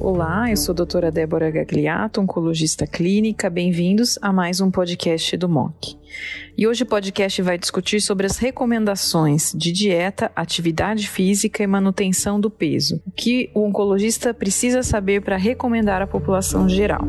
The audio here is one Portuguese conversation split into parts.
Olá, eu sou a doutora Débora Gagliato, oncologista clínica. Bem-vindos a mais um podcast do MOC. E hoje o podcast vai discutir sobre as recomendações de dieta, atividade física e manutenção do peso. O que o oncologista precisa saber para recomendar à população geral.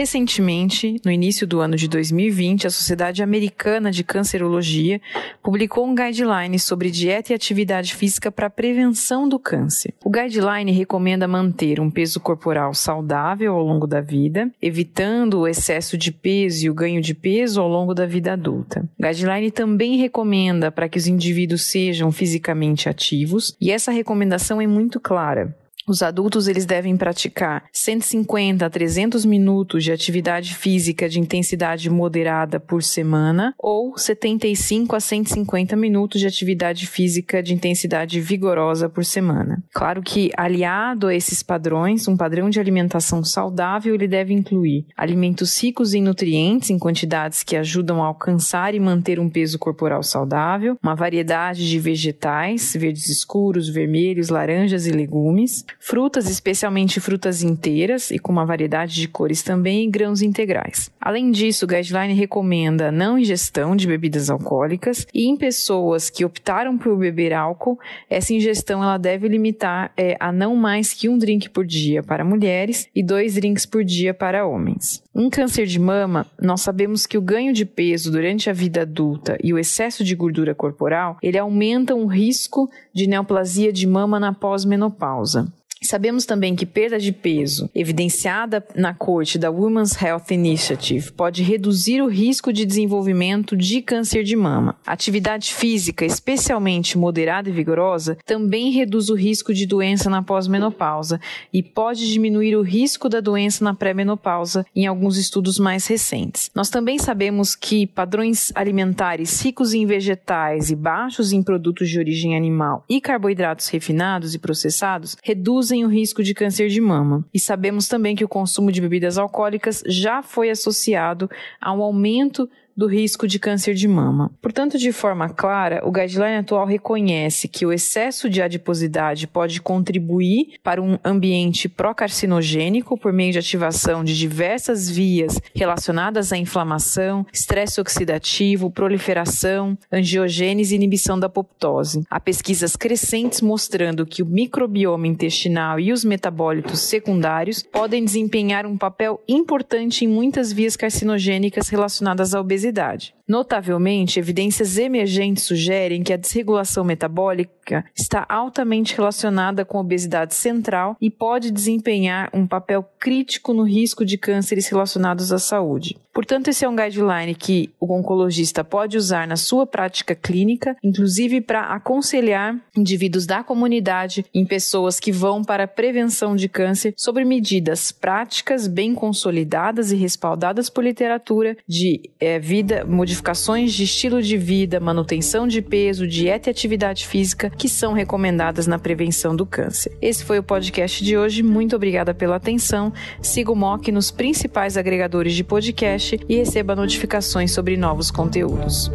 Recentemente, no início do ano de 2020, a Sociedade Americana de Cancerologia publicou um guideline sobre dieta e atividade física para a prevenção do câncer. O guideline recomenda manter um peso corporal saudável ao longo da vida, evitando o excesso de peso e o ganho de peso ao longo da vida adulta. O guideline também recomenda para que os indivíduos sejam fisicamente ativos, e essa recomendação é muito clara. Os adultos eles devem praticar 150 a 300 minutos de atividade física de intensidade moderada por semana ou 75 a 150 minutos de atividade física de intensidade vigorosa por semana. Claro que aliado a esses padrões, um padrão de alimentação saudável ele deve incluir alimentos ricos em nutrientes em quantidades que ajudam a alcançar e manter um peso corporal saudável, uma variedade de vegetais, verdes escuros, vermelhos, laranjas e legumes, frutas, especialmente frutas inteiras e com uma variedade de cores também, e grãos integrais. Além disso, o guideline recomenda não ingestão de bebidas alcoólicas e em pessoas que optaram por beber álcool, essa ingestão ela deve limitar é, a não mais que um drink por dia para mulheres e dois drinks por dia para homens. Em câncer de mama, nós sabemos que o ganho de peso durante a vida adulta e o excesso de gordura corporal, ele aumenta o risco de neoplasia de mama na pós-menopausa. Sabemos também que perda de peso, evidenciada na corte da Women's Health Initiative, pode reduzir o risco de desenvolvimento de câncer de mama. Atividade física, especialmente moderada e vigorosa, também reduz o risco de doença na pós-menopausa e pode diminuir o risco da doença na pré-menopausa em alguns estudos mais recentes. Nós também sabemos que padrões alimentares ricos em vegetais e baixos em produtos de origem animal e carboidratos refinados e processados reduzem reduzem o risco de câncer de mama. E sabemos também que o consumo de bebidas alcoólicas já foi associado a um aumento do risco de câncer de mama. Portanto, de forma clara, o guideline atual reconhece que o excesso de adiposidade pode contribuir para um ambiente pró-carcinogênico por meio de ativação de diversas vias relacionadas à inflamação, estresse oxidativo, proliferação, angiogênese e inibição da apoptose. Há pesquisas crescentes mostrando que o microbioma intestinal e os metabólitos secundários podem desempenhar um papel importante em muitas vias carcinogênicas relacionadas à obesidade obesidade. Notavelmente, evidências emergentes sugerem que a desregulação metabólica está altamente relacionada com obesidade central e pode desempenhar um papel crítico no risco de cânceres relacionados à saúde. Portanto, esse é um guideline que o oncologista pode usar na sua prática clínica, inclusive para aconselhar indivíduos da comunidade em pessoas que vão para a prevenção de câncer sobre medidas práticas bem consolidadas e respaldadas por literatura de é, vida modificada modificações de estilo de vida, manutenção de peso, dieta e atividade física que são recomendadas na prevenção do câncer. Esse foi o podcast de hoje. Muito obrigada pela atenção. Siga o MOC nos principais agregadores de podcast e receba notificações sobre novos conteúdos.